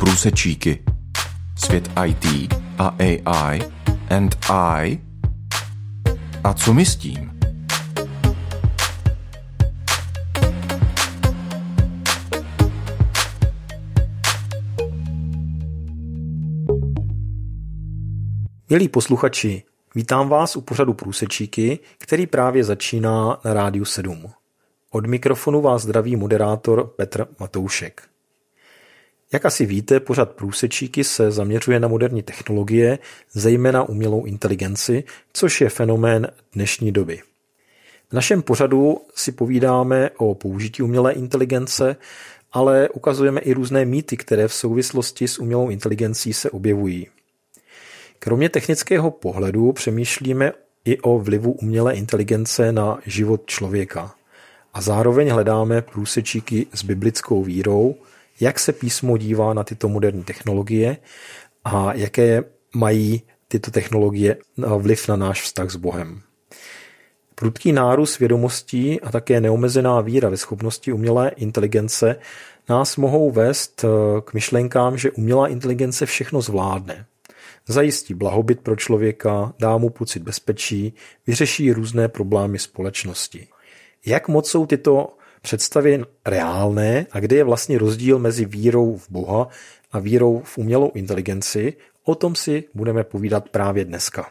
Průsečíky. Svět IT a AI and I. A co my s tím? Milí posluchači, vítám vás u pořadu Průsečíky, který právě začíná na Rádiu 7. Od mikrofonu vás zdraví moderátor Petr Matoušek. Jak asi víte, pořad Průsečíky se zaměřuje na moderní technologie, zejména umělou inteligenci, což je fenomén dnešní doby. V našem pořadu si povídáme o použití umělé inteligence, ale ukazujeme i různé mýty, které v souvislosti s umělou inteligencí se objevují. Kromě technického pohledu přemýšlíme i o vlivu umělé inteligence na život člověka. A zároveň hledáme průsečíky s biblickou vírou, jak se písmo dívá na tyto moderní technologie a jaké mají tyto technologie vliv na náš vztah s Bohem. Prudký nárůst vědomostí a také neomezená víra ve schopnosti umělé inteligence nás mohou vést k myšlenkám, že umělá inteligence všechno zvládne. Zajistí blahobyt pro člověka, dá mu pocit bezpečí, vyřeší různé problémy společnosti. Jak moc jsou tyto představy reálné a kde je vlastně rozdíl mezi vírou v Boha a vírou v umělou inteligenci, o tom si budeme povídat právě dneska.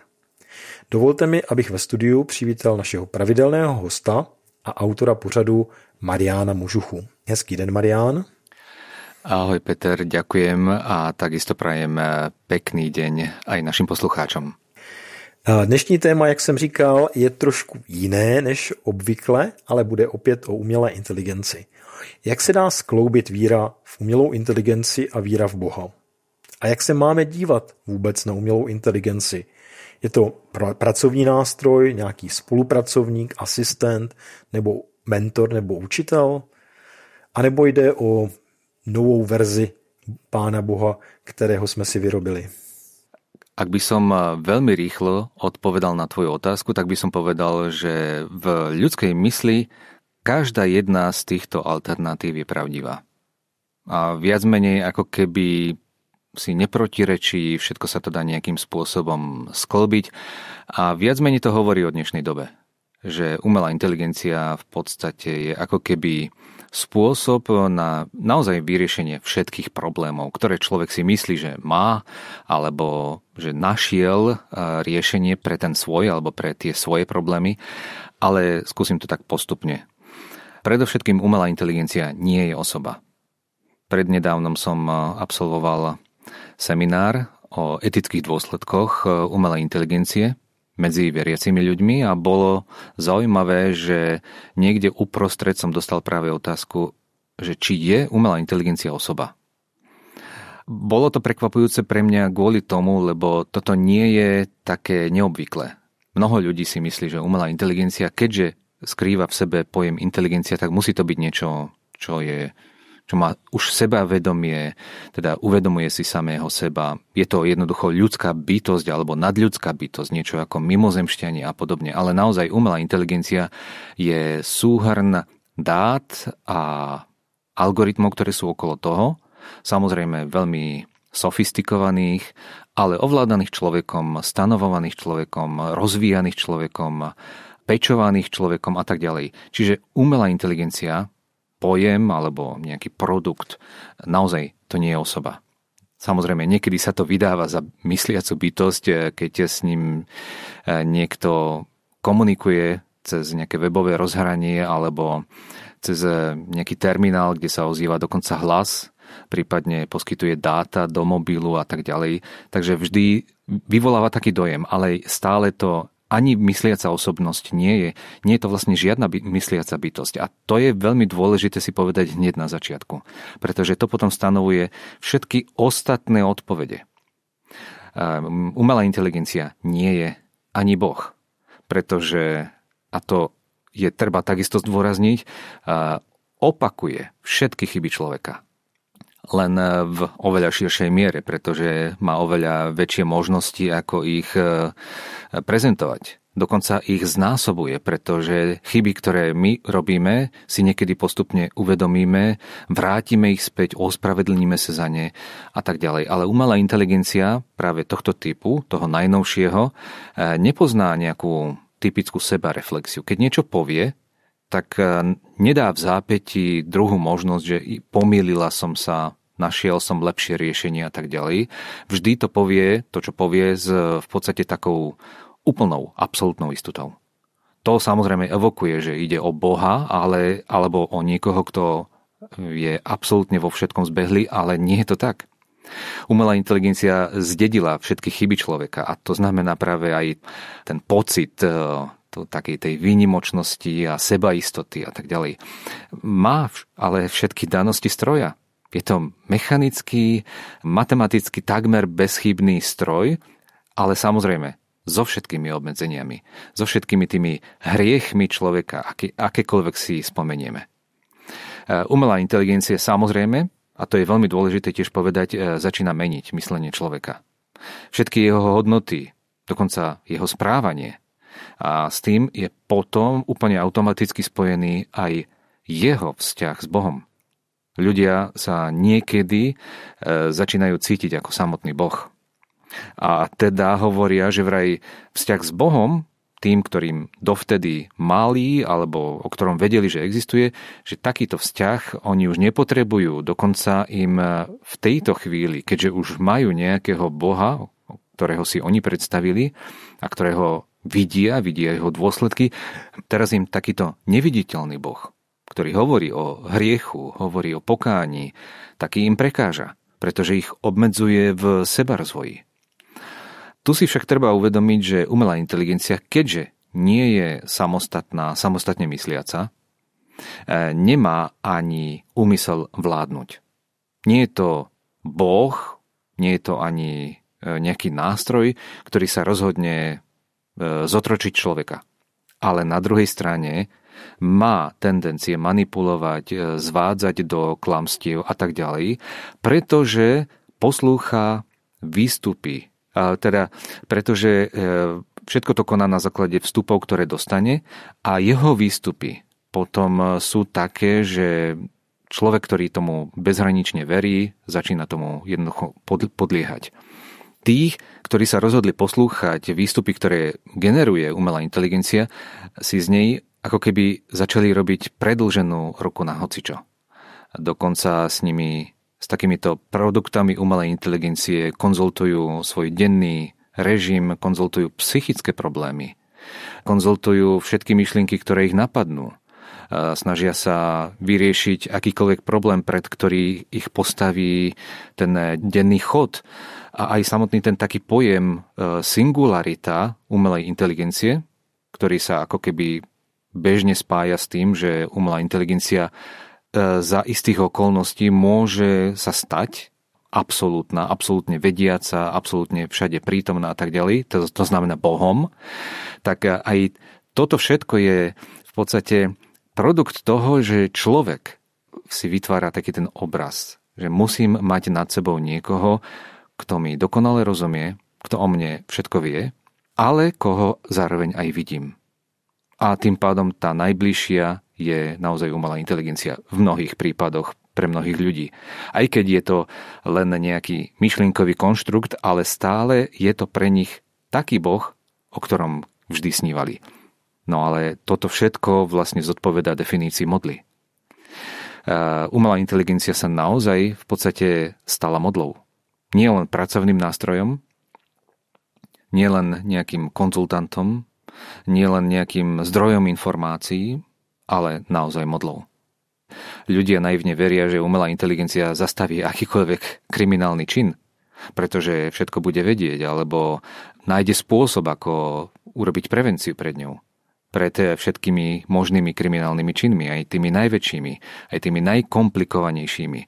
Dovolte mi, abych ve studiu přivítal našeho pravidelného hosta a autora pořadu Mariána Mužuchu. Hezký den, Marián. Ahoj Peter, ďakujem a takisto prajem pekný deň aj našim poslucháčom. Dnešní téma, jak jsem říkal, je trošku jiné než obvykle, ale bude opět o umělé inteligenci. Jak se dá skloubit víra v umělou inteligenci a víra v Boha? A jak se máme dívat vůbec na umělou inteligenci? Je to pracovní nástroj, nějaký spolupracovník, asistent, nebo mentor, nebo učitel? A nebo jde o novou verzi Pána Boha, kterého jsme si vyrobili? Ak by som veľmi rýchlo odpovedal na tvoju otázku, tak by som povedal, že v ľudskej mysli každá jedna z týchto alternatív je pravdivá. A viac menej ako keby si neprotirečí, všetko sa to dá nejakým spôsobom sklbiť a viac menej to hovorí o dnešnej dobe. Že umelá inteligencia v podstate je ako keby spôsob na naozaj vyriešenie všetkých problémov, ktoré človek si myslí, že má, alebo že našiel riešenie pre ten svoj alebo pre tie svoje problémy, ale skúsim to tak postupne. Predovšetkým umelá inteligencia nie je osoba. Prednedávnom som absolvoval seminár o etických dôsledkoch umelej inteligencie medzi veriacimi ľuďmi a bolo zaujímavé, že niekde uprostred som dostal práve otázku, že či je umelá inteligencia osoba. Bolo to prekvapujúce pre mňa kvôli tomu, lebo toto nie je také neobvyklé. Mnoho ľudí si myslí, že umelá inteligencia, keďže skrýva v sebe pojem inteligencia, tak musí to byť niečo, čo je čo má už sebavedomie, teda uvedomuje si samého seba. Je to jednoducho ľudská bytosť alebo nadľudská bytosť, niečo ako mimozemšťanie a podobne. Ale naozaj umelá inteligencia je súhrn dát a algoritmov, ktoré sú okolo toho. Samozrejme veľmi sofistikovaných, ale ovládaných človekom, stanovovaných človekom, rozvíjaných človekom, pečovaných človekom a tak ďalej. Čiže umelá inteligencia pojem alebo nejaký produkt, naozaj to nie je osoba. Samozrejme, niekedy sa to vydáva za mysliacu bytosť, eh, keď s ním eh, niekto komunikuje cez nejaké webové rozhranie alebo cez eh, nejaký terminál, kde sa ozýva dokonca hlas, prípadne poskytuje dáta do mobilu a tak ďalej. Takže vždy vyvoláva taký dojem, ale stále to ani mysliaca osobnosť nie je. Nie je to vlastne žiadna by, mysliaca bytosť. A to je veľmi dôležité si povedať hneď na začiatku. Pretože to potom stanovuje všetky ostatné odpovede. Umelá inteligencia nie je ani Boh. Pretože, a to je treba takisto zdôrazniť, opakuje všetky chyby človeka len v oveľa širšej miere, pretože má oveľa väčšie možnosti, ako ich e, prezentovať. dokonca ich znásobuje, pretože chyby, ktoré my robíme, si niekedy postupne uvedomíme, vrátime ich späť, ospravedlníme sa za ne a tak ďalej. Ale umelá inteligencia práve tohto typu, toho najnovšieho, e, nepozná nejakú typickú sebareflexiu. Keď niečo povie, tak e, nedá v zápäti druhú možnosť, že pomýlila som sa, našiel som lepšie riešenie a tak ďalej. Vždy to povie, to čo povie, s v podstate takou úplnou, absolútnou istotou. To samozrejme evokuje, že ide o Boha, ale, alebo o niekoho, kto je absolútne vo všetkom zbehli, ale nie je to tak. Umelá inteligencia zdedila všetky chyby človeka a to znamená práve aj ten pocit e, to, takej tej výnimočnosti a sebaistoty a tak ďalej. Má ale všetky danosti stroja. Je to mechanický, matematicky takmer bezchybný stroj, ale samozrejme so všetkými obmedzeniami, so všetkými tými hriechmi človeka, aké, akékoľvek si spomenieme. E, umelá inteligencia samozrejme, a to je veľmi dôležité tiež povedať, e, začína meniť myslenie človeka. Všetky jeho hodnoty, dokonca jeho správanie. A s tým je potom úplne automaticky spojený aj jeho vzťah s Bohom. Ľudia sa niekedy e, začínajú cítiť ako samotný Boh. A teda hovoria, že vraj vzťah s Bohom, tým, ktorým dovtedy mali alebo o ktorom vedeli, že existuje, že takýto vzťah oni už nepotrebujú. Dokonca im v tejto chvíli, keďže už majú nejakého Boha, ktorého si oni predstavili a ktorého vidia, vidia jeho dôsledky, teraz im takýto neviditeľný Boh, ktorý hovorí o hriechu, hovorí o pokání, taký im prekáža, pretože ich obmedzuje v sebarozvoji. Tu si však treba uvedomiť, že umelá inteligencia, keďže nie je samostatná, samostatne mysliaca, e, nemá ani úmysel vládnuť. Nie je to Boh, nie je to ani e, nejaký nástroj, ktorý sa rozhodne zotročiť človeka. Ale na druhej strane má tendencie manipulovať, zvádzať do klamstiev a tak ďalej, pretože poslúcha výstupy teda, pretože e, všetko to koná na základe vstupov, ktoré dostane a jeho výstupy potom e, sú také, že človek, ktorý tomu bezhranične verí, začína tomu jednoducho podliehať. Tých, ktorí sa rozhodli poslúchať výstupy, ktoré generuje umelá inteligencia, si z nej ako keby začali robiť predlženú ruku na hocičo. Dokonca s nimi s takýmito produktami umelej inteligencie konzultujú svoj denný režim, konzultujú psychické problémy, konzultujú všetky myšlienky, ktoré ich napadnú. Snažia sa vyriešiť akýkoľvek problém, pred ktorý ich postaví ten denný chod. A aj samotný ten taký pojem e, singularita umelej inteligencie, ktorý sa ako keby bežne spája s tým, že umelá inteligencia E, za istých okolností môže sa stať absolútna, absolútne vediaca, absolútne všade prítomná a tak ďalej, to, to znamená Bohom, tak aj toto všetko je v podstate produkt toho, že človek si vytvára taký ten obraz, že musím mať nad sebou niekoho, kto mi dokonale rozumie, kto o mne všetko vie, ale koho zároveň aj vidím. A tým pádom tá najbližšia je naozaj umelá inteligencia v mnohých prípadoch pre mnohých ľudí. Aj keď je to len nejaký myšlienkový konštrukt, ale stále je to pre nich taký boh, o ktorom vždy snívali. No ale toto všetko vlastne zodpoveda definícii modly. Umelá inteligencia sa naozaj v podstate stala modlou. Nie len pracovným nástrojom, nie len nejakým konzultantom, nie len nejakým zdrojom informácií, ale naozaj modlou. Ľudia naivne veria, že umelá inteligencia zastaví akýkoľvek kriminálny čin, pretože všetko bude vedieť, alebo nájde spôsob, ako urobiť prevenciu pred ňou. Pred všetkými možnými kriminálnymi činmi, aj tými najväčšími, aj tými najkomplikovanejšími.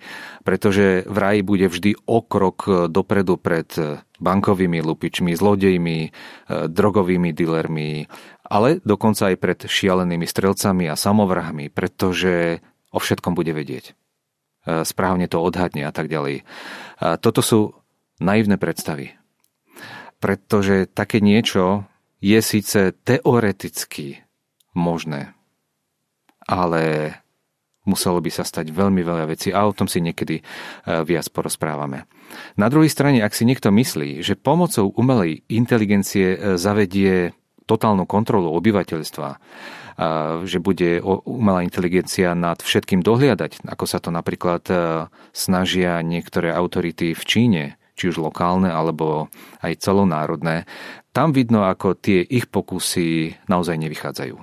Pretože vraj bude vždy o krok dopredu pred bankovými lupičmi, zlodejmi, drogovými dealermi, ale dokonca aj pred šialenými strelcami a samovrahmi, pretože o všetkom bude vedieť. Správne to odhadne a tak ďalej. Toto sú naivné predstavy. Pretože také niečo je síce teoreticky možné, ale muselo by sa stať veľmi veľa vecí a o tom si niekedy e, viac porozprávame. Na druhej strane, ak si niekto myslí, že pomocou umelej inteligencie e, zavedie totálnu kontrolu obyvateľstva, že bude umelá inteligencia nad všetkým dohliadať, ako sa to napríklad e, snažia niektoré autority v Číne, či už lokálne alebo aj celonárodné, tam vidno, ako tie ich pokusy naozaj nevychádzajú.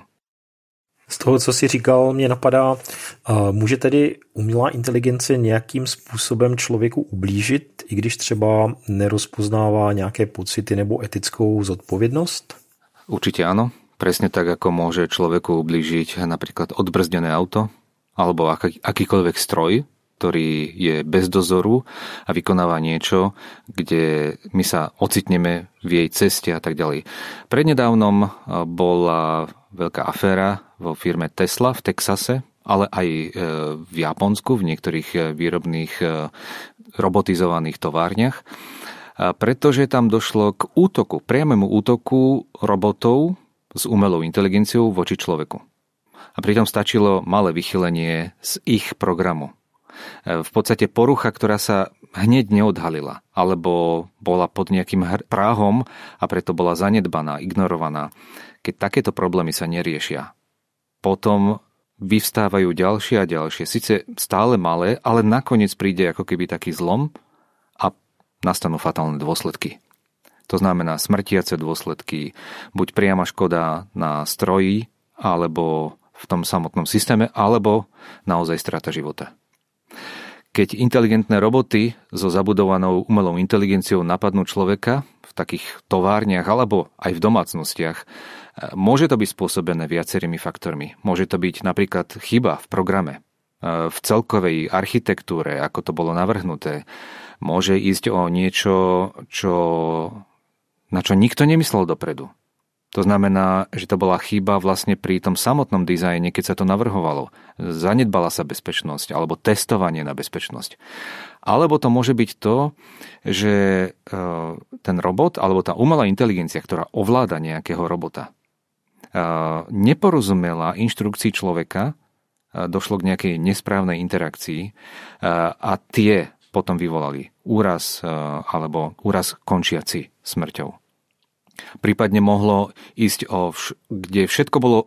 Z toho, co si říkal, mě napadá, může tedy umělá inteligence nějakým způsobem člověku ublížit, i když třeba nerozpoznává nějaké pocity nebo etickou zodpovědnost? Určite áno. Presne tak, ako môže človeku ublížiť napríklad odbrzdené auto alebo aký, akýkoľvek stroj, ktorý je bez dozoru a vykonáva niečo, kde my sa ocitneme v jej ceste a tak ďalej. Prednedávnom bola veľká aféra vo firme Tesla v Texase, ale aj e, v Japonsku, v niektorých e, výrobných robotizovaných továrniach, pretože tam došlo k útoku, priamému útoku robotov s umelou inteligenciou voči človeku. A pritom stačilo malé vychylenie z ich programu. E, v podstate porucha, ktorá sa hneď neodhalila, alebo bola pod nejakým práhom a preto bola zanedbaná, ignorovaná. Keď takéto problémy sa neriešia, potom vyvstávajú ďalšie a ďalšie, síce stále malé, ale nakoniec príde ako keby taký zlom a nastanú fatálne dôsledky. To znamená smrtiace dôsledky, buď priama škoda na stroji, alebo v tom samotnom systéme, alebo naozaj strata života. Keď inteligentné roboty so zabudovanou umelou inteligenciou napadnú človeka v takých továrniach alebo aj v domácnostiach, môže to byť spôsobené viacerými faktormi. Môže to byť napríklad chyba v programe, v celkovej architektúre, ako to bolo navrhnuté. Môže ísť o niečo, čo na čo nikto nemyslel dopredu. To znamená, že to bola chyba vlastne pri tom samotnom dizajne, keď sa to navrhovalo. Zanedbala sa bezpečnosť alebo testovanie na bezpečnosť. Alebo to môže byť to, že e, ten robot alebo tá umelá inteligencia, ktorá ovláda nejakého robota, e, neporozumela inštrukcii človeka, e, došlo k nejakej nesprávnej interakcii a tie potom vyvolali úraz alebo úraz končiaci smrťou. Prípadne mohlo ísť o, vš- kde všetko bolo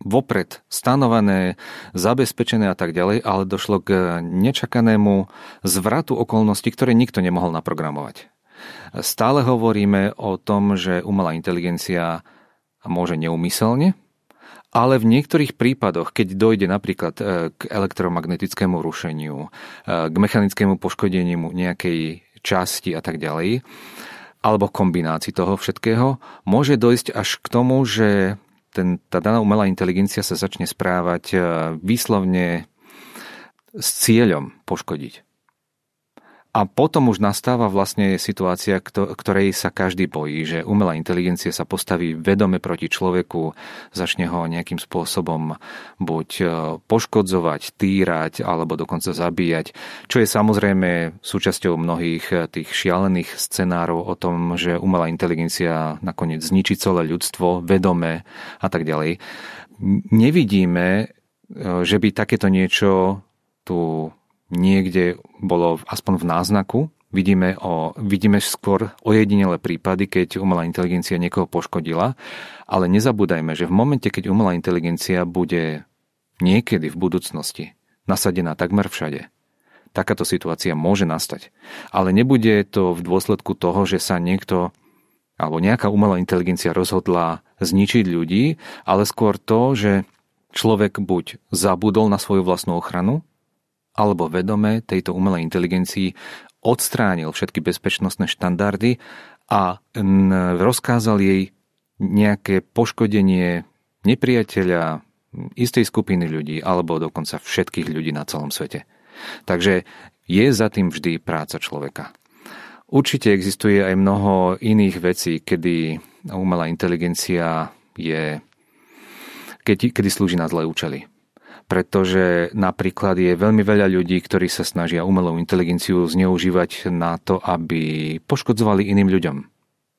vopred stanovené, zabezpečené a tak ďalej, ale došlo k nečakanému zvratu okolností, ktoré nikto nemohol naprogramovať. Stále hovoríme o tom, že umelá inteligencia môže neumyselne, ale v niektorých prípadoch, keď dojde napríklad e, k elektromagnetickému rušeniu, e, k mechanickému poškodeniu nejakej časti a tak ďalej, alebo kombinácii toho všetkého, môže dojsť až k tomu, že ten, tá daná umelá inteligencia sa začne správať e, výslovne s cieľom poškodiť. A potom už nastáva vlastne situácia, ktorej sa každý bojí, že umelá inteligencia sa postaví vedome proti človeku, začne ho nejakým spôsobom buď e, poškodzovať, týrať alebo dokonca zabíjať, čo je samozrejme súčasťou mnohých e, tých šialených scenárov o tom, že umelá inteligencia nakoniec zničí celé ľudstvo vedome a tak ďalej. Nevidíme, e, že by takéto niečo tu niekde bolo aspoň v náznaku. Vidíme, o, vidíme skôr ojedinele prípady, keď umelá inteligencia niekoho poškodila, ale nezabúdajme, že v momente, keď umelá inteligencia bude niekedy v budúcnosti nasadená takmer všade, takáto situácia môže nastať. Ale nebude to v dôsledku toho, že sa niekto alebo nejaká umelá inteligencia rozhodla zničiť ľudí, ale skôr to, že človek buď zabudol na svoju vlastnú ochranu, alebo vedome tejto umelej inteligencii odstránil všetky bezpečnostné štandardy a rozkázal jej nejaké poškodenie nepriateľa istej skupiny ľudí alebo dokonca všetkých ľudí na celom svete. Takže je za tým vždy práca človeka. Určite existuje aj mnoho iných vecí, kedy umelá inteligencia je, kedy, kedy slúži na zlé účely pretože napríklad je veľmi veľa ľudí, ktorí sa snažia umelú inteligenciu zneužívať na to, aby poškodzovali iným ľuďom.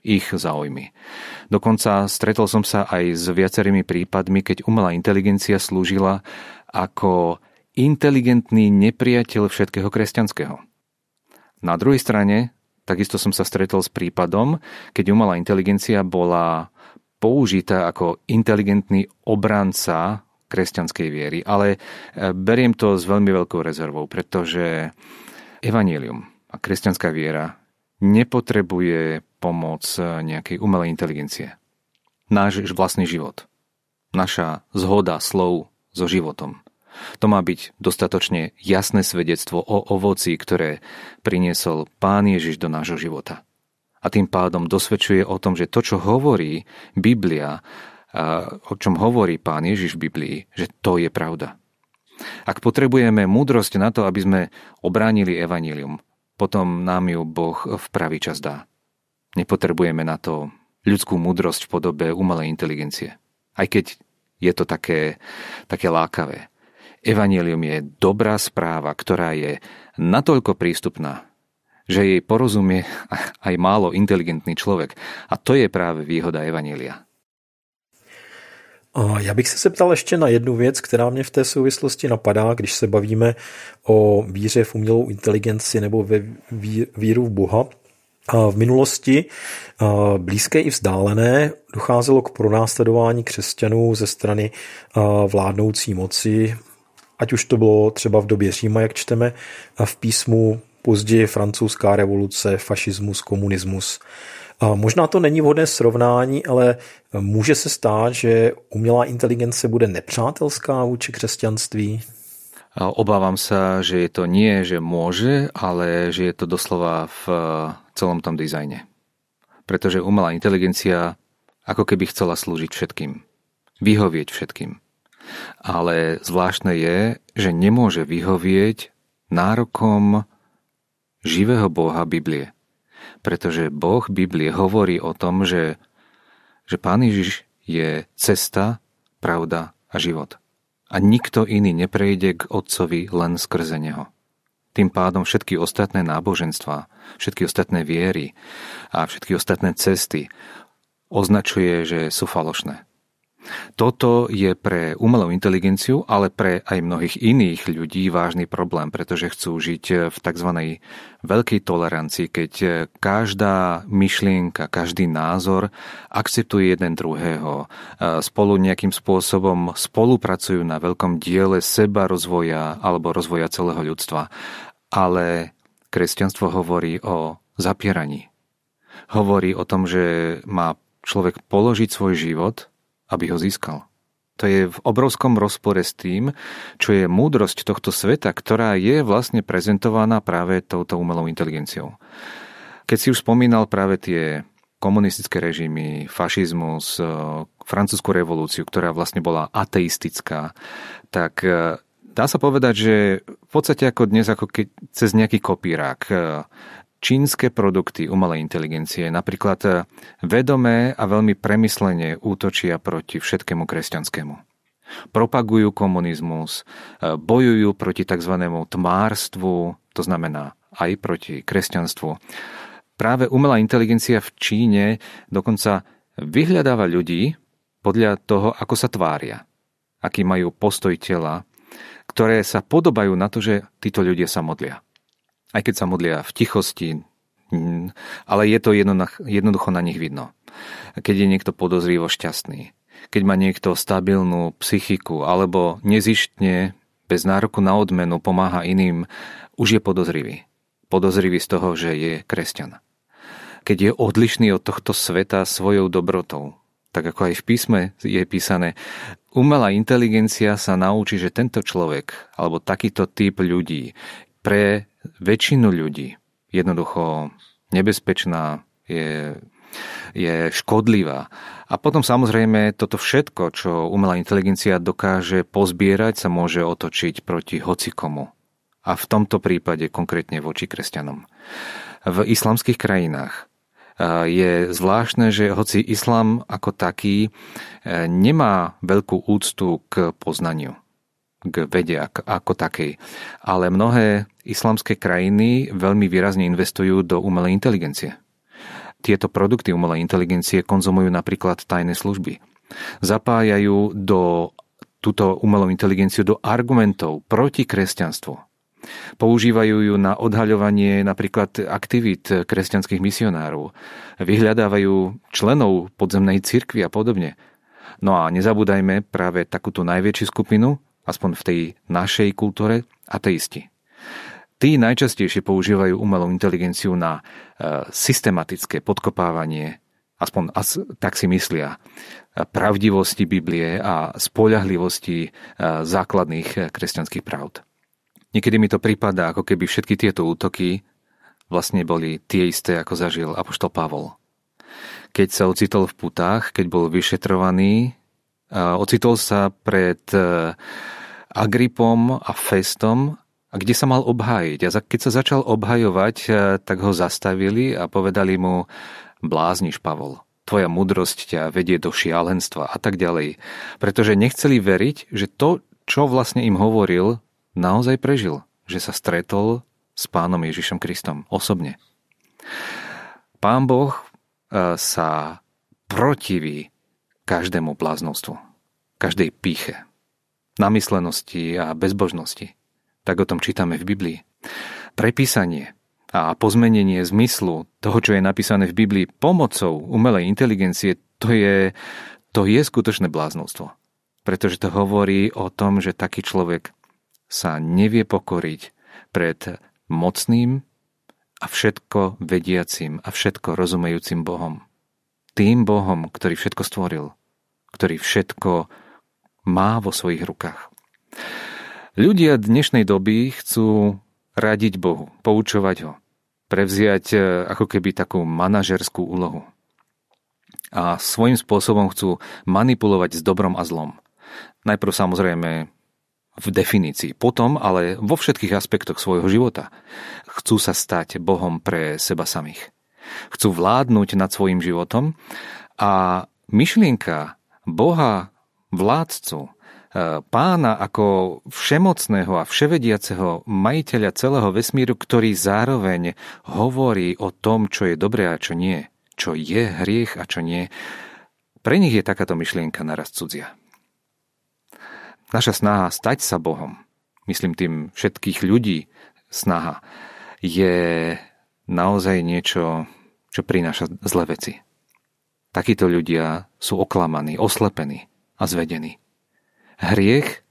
ich záujmy. Dokonca stretol som sa aj s viacerými prípadmi, keď umelá inteligencia slúžila ako inteligentný nepriateľ všetkého kresťanského. Na druhej strane, takisto som sa stretol s prípadom, keď umelá inteligencia bola použitá ako inteligentný obranca kresťanskej viery, ale e, beriem to s veľmi veľkou rezervou, pretože evanílium a kresťanská viera nepotrebuje pomoc e, nejakej umelej inteligencie. Náš vlastný život, naša zhoda slov so životom. To má byť dostatočne jasné svedectvo o ovoci, ktoré priniesol Pán Ježiš do nášho života. A tým pádom dosvedčuje o tom, že to, čo hovorí Biblia, o čom hovorí pán Ježiš v Biblii, že to je pravda. Ak potrebujeme múdrosť na to, aby sme obránili evanílium, potom nám ju Boh v pravý čas dá. Nepotrebujeme na to ľudskú múdrosť v podobe umelej inteligencie. Aj keď je to také, také lákavé. Evangelium je dobrá správa, ktorá je natoľko prístupná, že jej porozumie aj málo inteligentný človek. A to je práve výhoda Evanielia. Já bych se zeptal ještě na jednu věc, která mě v té souvislosti napadá, když se bavíme o víře v umělou inteligenci nebo ve víru v Boha. V minulosti blízké i vzdálené docházelo k pronásledování křesťanů ze strany vládnoucí moci, ať už to bylo třeba v době Říma, jak čteme v písmu, později francouzská revoluce, fašismus, komunismus. Možná to není vhodné srovnání, ale může se stát, že umělá inteligence bude nepřátelská vůči křesťanství? Obávam sa, že je to nie, že môže, ale že je to doslova v celom tom dizajne. Pretože umelá inteligencia ako keby chcela slúžiť všetkým. Vyhovieť všetkým. Ale zvláštne je, že nemôže vyhovieť nárokom živého Boha Biblie pretože Boh Biblie hovorí o tom, že, že Pán Ježiš je cesta, pravda a život. A nikto iný neprejde k Otcovi len skrze Neho. Tým pádom všetky ostatné náboženstva, všetky ostatné viery a všetky ostatné cesty označuje, že sú falošné. Toto je pre umelú inteligenciu, ale pre aj mnohých iných ľudí vážny problém, pretože chcú žiť v tzv. veľkej tolerancii, keď každá myšlienka, každý názor akceptuje jeden druhého. Spolu nejakým spôsobom spolupracujú na veľkom diele seba rozvoja alebo rozvoja celého ľudstva. Ale kresťanstvo hovorí o zapieraní. Hovorí o tom, že má človek položiť svoj život aby ho získal. To je v obrovskom rozpore s tým, čo je múdrosť tohto sveta, ktorá je vlastne prezentovaná práve touto umelou inteligenciou. Keď si už spomínal práve tie komunistické režimy, fašizmus, e, francúzsku revolúciu, ktorá vlastne bola ateistická, tak e, dá sa povedať, že v podstate ako dnes, ako keď cez nejaký kopírák e, čínske produkty umelej inteligencie napríklad eh, vedomé a veľmi premyslene útočia proti všetkému kresťanskému. Propagujú komunizmus, eh, bojujú proti tzv. tmárstvu, to znamená aj proti kresťanstvu. Práve umelá inteligencia v Číne dokonca vyhľadáva ľudí podľa toho, ako sa tvária, aký majú postoj tela, ktoré sa podobajú na to, že títo ľudia sa modlia aj keď sa modlia v tichosti, ale je to jednoducho na nich vidno. Keď je niekto podozrivo šťastný, keď má niekto stabilnú psychiku alebo nezištne bez nároku na odmenu pomáha iným, už je podozrivý. Podozrivý z toho, že je kresťan. Keď je odlišný od tohto sveta svojou dobrotou, tak ako aj v písme je písané, umelá inteligencia sa naučí, že tento človek alebo takýto typ ľudí pre väčšinu ľudí jednoducho nebezpečná, je, je škodlivá. A potom samozrejme toto všetko, čo umelá inteligencia dokáže pozbierať, sa môže otočiť proti hocikomu. A v tomto prípade konkrétne voči kresťanom. V islamských krajinách je zvláštne, že hoci islám ako taký nemá veľkú úctu k poznaniu k vede ako, ako takej. Ale mnohé islamské krajiny veľmi výrazne investujú do umelej inteligencie. tieto produkty umelej inteligencie konzumujú napríklad tajné služby. Zapájajú do túto umelú inteligenciu do argumentov proti kresťanstvu. Používajú ju na odhaľovanie napríklad aktivít kresťanských misionárov. Vyhľadávajú členov podzemnej cirkvi a podobne. No a nezabúdajme práve takúto najväčšiu skupinu, aspoň v tej našej kultúre, ateisti. Tí najčastejšie používajú umelú inteligenciu na e, systematické podkopávanie, aspoň as, tak si myslia, pravdivosti Biblie a spoľahlivosti e, základných e, kresťanských pravd. Niekedy mi to prípada, ako keby všetky tieto útoky vlastne boli tie isté, ako zažil apoštol Pavol. Keď sa ocitol v putách, keď bol vyšetrovaný, ocitol sa pred Agripom a Festom a kde sa mal obhájiť. A keď sa začal obhajovať, eh, tak ho zastavili a povedali mu, blázniš, Pavol, tvoja mudrosť ťa vedie do šialenstva a tak ďalej. Pretože nechceli veriť, že to, čo vlastne im hovoril, naozaj prežil. Že sa stretol s pánom Ježišom Kristom osobne. Pán Boh eh, sa protiví každému bláznostvu, každej píche, namyslenosti a bezbožnosti tak o tom čítame v Biblii. Prepísanie a pozmenenie zmyslu toho, čo je napísané v Biblii pomocou umelej inteligencie, to je, to je skutočné bláznostvo. Pretože to hovorí o tom, že taký človek sa nevie pokoriť pred mocným a všetko vediacim a všetko rozumejúcim Bohom. Tým Bohom, ktorý všetko stvoril, ktorý všetko má vo svojich rukách. Ľudia dnešnej doby chcú radiť Bohu, poučovať ho, prevziať e, ako keby takú manažerskú úlohu. A svojím spôsobom chcú manipulovať s dobrom a zlom. Najprv samozrejme v definícii, potom ale vo všetkých aspektoch svojho života. Chcú sa stať Bohom pre seba samých. Chcú vládnuť nad svojim životom a myšlienka Boha vládcu pána ako všemocného a vševediaceho majiteľa celého vesmíru, ktorý zároveň hovorí o tom, čo je dobré a čo nie, čo je hriech a čo nie. Pre nich je takáto myšlienka naraz cudzia. Naša snaha stať sa Bohom, myslím tým všetkých ľudí, snaha, je naozaj niečo, čo prináša zlé veci. Takíto ľudia sú oklamaní, oslepení a zvedení. Hriech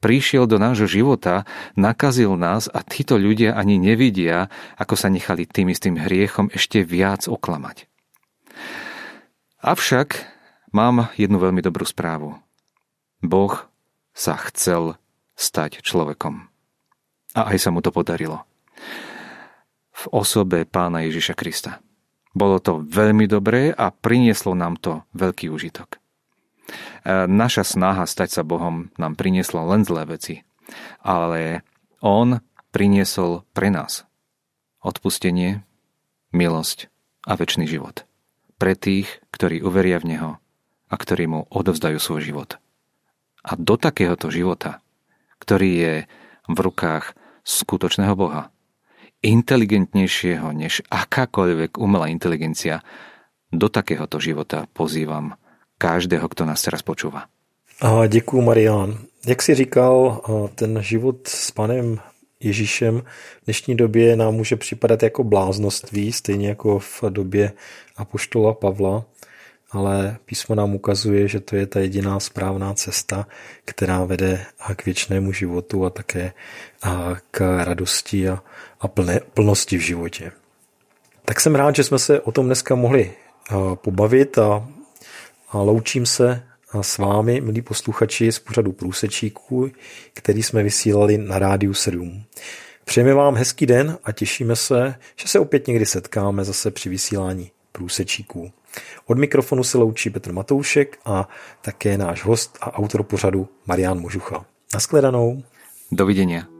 prišiel do nášho života, nakazil nás a títo ľudia ani nevidia, ako sa nechali tým istým hriechom ešte viac oklamať. Avšak mám jednu veľmi dobrú správu. Boh sa chcel stať človekom. A aj sa mu to podarilo. V osobe pána Ježiša Krista. Bolo to veľmi dobré a prinieslo nám to veľký užitok. E, naša snaha stať sa Bohom nám priniesla len zlé veci. Ale On priniesol pre nás odpustenie, milosť a väčší život. Pre tých, ktorí uveria v Neho a ktorí Mu odovzdajú svoj život. A do takéhoto života, ktorý je v rukách skutočného Boha, inteligentnejšieho než akákoľvek umelá inteligencia, do takéhoto života pozývam každého, kto nás teraz počúva. A děkuju, Marian. Jak si říkal, ten život s panem Ježíšem v dnešní době nám může připadat jako bláznoství, stejně jako v době Apoštola Pavla, ale písmo nám ukazuje, že to je ta jediná správná cesta, která vede k věčnému životu a také k radosti a, plnosti v životě. Tak jsem rád, že jsme se o tom dneska mohli pobavit a a loučím se s vámi, milí posluchači, z pořadu Průsečíků, který jsme vysílali na Rádiu 7. Přejeme vám hezký den a těšíme se, že se opět někdy setkáme zase při vysílání Průsečíků. Od mikrofonu se loučí Petr Matoušek a také náš host a autor pořadu Marian Možucha. Naschledanou. Dovidenia.